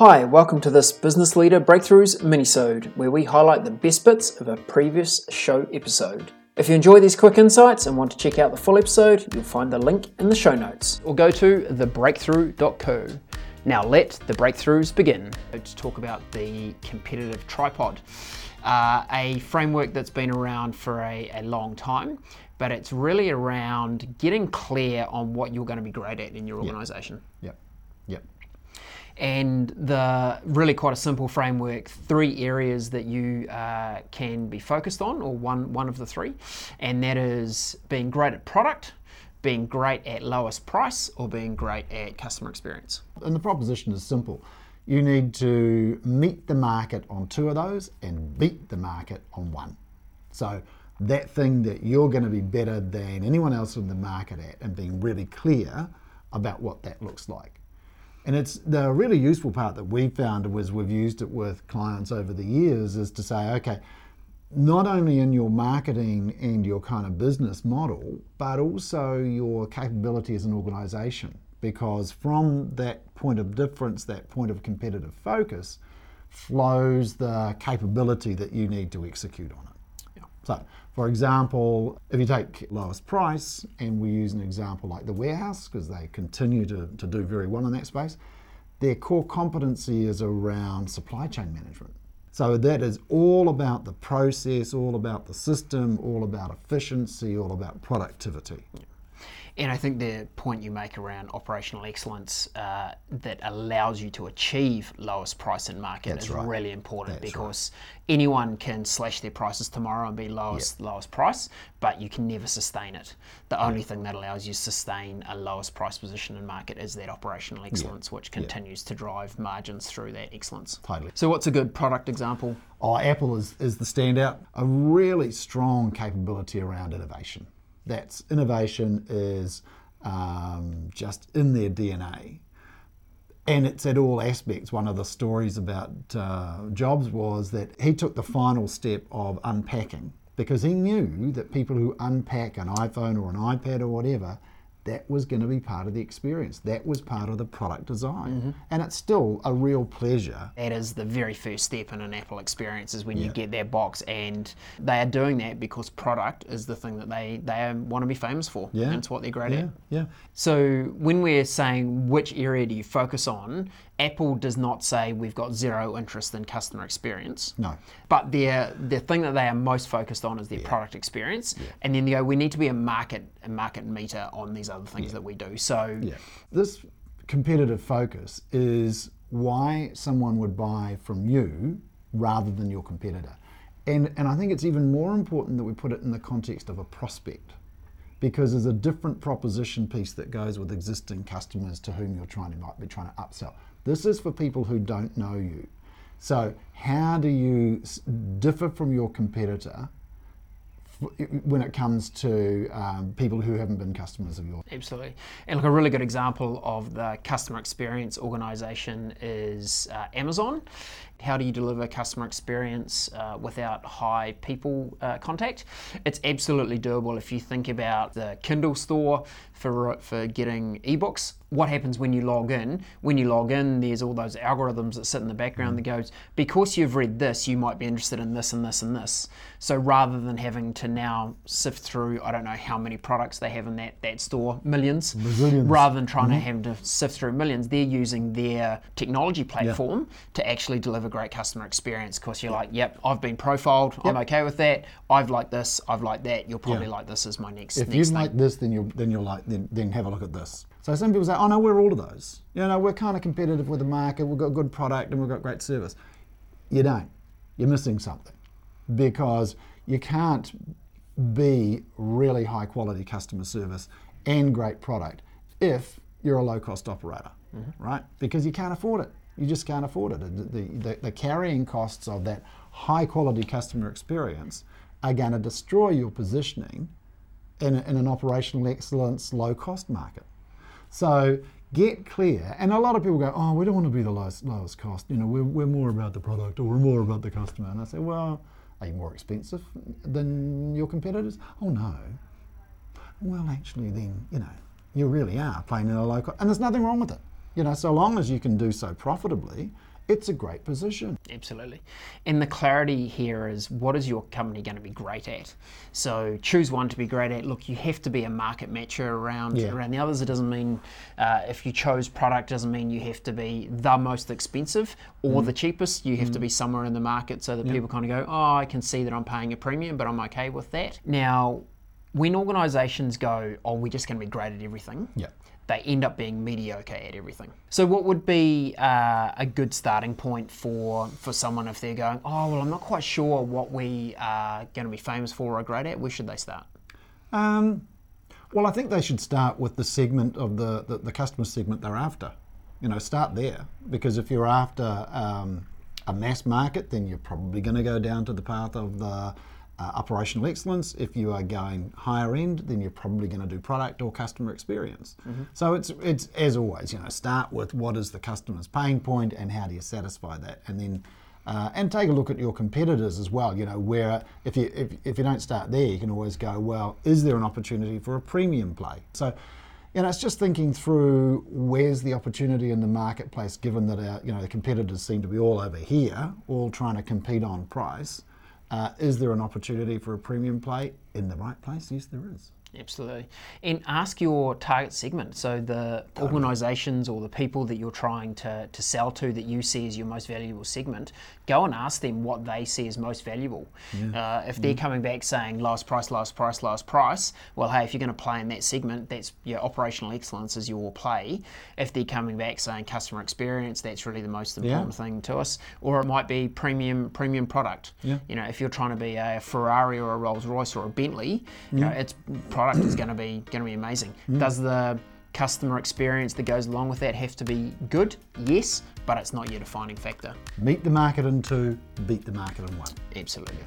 Hi, welcome to this Business Leader Breakthroughs minisode, where we highlight the best bits of a previous show episode. If you enjoy these quick insights and want to check out the full episode, you'll find the link in the show notes. Or go to thebreakthrough.co. Now let the breakthroughs begin. To talk about the competitive tripod, uh, a framework that's been around for a, a long time, but it's really around getting clear on what you're going to be great at in your organization. Yep. Yep. And the really quite a simple framework three areas that you uh, can be focused on or one one of the three and that is being great at product being great at lowest price or being great at customer experience And the proposition is simple. You need to meet the market on two of those and beat the market on one. So that thing that you're going to be better than anyone else in the market at and being really clear about what that looks like. And it's the really useful part that we found was we've used it with clients over the years is to say, okay, not only in your marketing and your kind of business model, but also your capability as an organization. Because from that point of difference, that point of competitive focus, flows the capability that you need to execute on it. So, for example, if you take lowest price, and we use an example like the warehouse, because they continue to, to do very well in that space, their core competency is around supply chain management. So that is all about the process, all about the system, all about efficiency, all about productivity. And i think the point you make around operational excellence uh, that allows you to achieve lowest price in market That's is right. really important That's because anyone can slash their prices tomorrow and be lowest lowest price but you can never sustain it the only thing that allows you to sustain a lowest price position in market is that operational excellence which continues to drive margins through that excellence Totally. so what's a good product example Oh, Apple is, is the standout. A really strong capability around innovation. That's innovation is um, just in their DNA. And it's at all aspects. One of the stories about uh, Jobs was that he took the final step of unpacking because he knew that people who unpack an iPhone or an iPad or whatever, that was going to be part of the experience. That was part of the product design. Mm-hmm. And it's still a real pleasure that is the very first step in an Apple experience is when you get their box and they are doing that because product is the thing that they, they want to be famous for. Yeah. And it's what they're great Yeah, at. yeah. So when we're saying which area do you focus on, Apple does not say we've got zero interest in customer experience. No. But their the thing that they are most focused on is their product experience. And then they go, we need to be a market a market meter on these other things that we do. So Yeah. This competitive focus is why someone would buy from you rather than your competitor. And, and I think it's even more important that we put it in the context of a prospect because there's a different proposition piece that goes with existing customers to whom you're trying to might be trying to upsell. This is for people who don't know you. So how do you differ from your competitor when it comes to um, people who haven't been customers of yours? Absolutely. And look, a really good example of the customer experience organization is uh, Amazon. How do you deliver customer experience uh, without high people uh, contact? It's absolutely doable if you think about the Kindle store for, for getting ebooks. What happens when you log in? When you log in, there's all those algorithms that sit in the background that goes, because you've read this, you might be interested in this and this and this. So rather than having to now sift through, I don't know how many products they have in that, that store, millions, rather than trying to have to sift through millions, they're using their technology platform to actually deliver great customer experience. Because you're like, yep, I've been profiled, I'm okay with that. I've liked this, I've liked that. You'll probably like this as my next. If next you thing. like this, then you then you're like then then have a look at this. So some people say, oh no, we're all of those. You know, we're kind of competitive with the market. We've got good product and we've got great service. You don't. You're missing something because you can't be really high quality customer service and great product if you're a low cost operator, Mm-hmm. right? Because you can't afford it. You just can't afford it. The, the, the carrying costs of that high quality customer experience are going to destroy your positioning in, in an operational excellence low cost market. So get clear. And a lot of people go, oh, we don't want to be the lowest, lowest cost. You know, we're, we're more about the product or we're more about the customer. And I say, well, are you more expensive than your competitors? Oh, no. Well, actually, then, you know, you really are playing in a low cost. And there's nothing wrong with it. You know, so long as you can do so profitably, it's a great position. Absolutely. And the clarity here is what is your company going to be great at? So choose one to be great at. Look, you have to be a market matcher around Yeah. around the others. It doesn't mean uh, if you chose product doesn't mean you have to be the most expensive or the cheapest. You have to be somewhere in the market so that people kind of go, oh, I can see that I'm paying a premium, but I'm okay with that. Now, when organisations go, oh, we're just going to be great at everything Yeah. they end up being mediocre at everything. So, what would be uh, a good starting point for for someone if they're going, oh well, I'm not quite sure what we are going to be famous for or great at? Where should they start? Um, well, I think they should start with the segment of the, the, the customer segment they're after. You know, start there because if you're after um, a mass market, then you're probably going to go down to the path of the uh, operational excellence. If you are going higher end, then you're probably going to do product or customer experience. So it's it's as always, you know, start with what is the customer's pain point and how do you satisfy that, and then uh, and take a look at your competitors as well. You know, where if you if, if you don't start there, you can always go, well, is there an opportunity for a premium play? So, you know, it's just thinking through where's the opportunity in the marketplace, given that our you know the competitors seem to be all over here, all trying to compete on price. Uh, is there an opportunity for a premium play in the right place? Yes, there is. Absolutely. And ask your target segment. So the organisations or the people that you're trying to, to sell to that you see as your most valuable segment, go and ask them what they see as most valuable. Uh, if they're coming back saying lowest price, lowest price, lowest price, well, hey, if you're going to play in that segment, that's your operational excellence is your play. If they're coming back saying customer experience, that's really the most important thing to us. Or it might be premium premium product. Yeah. You know, if you're trying to be a Ferrari or a Rolls Royce or a Bentley, you know, its product is going to be going to be amazing. Mm. Does the customer experience that goes along with that have to be good? Yes, but it's not your defining factor. Meet the market in two, beat the market in one. Absolutely.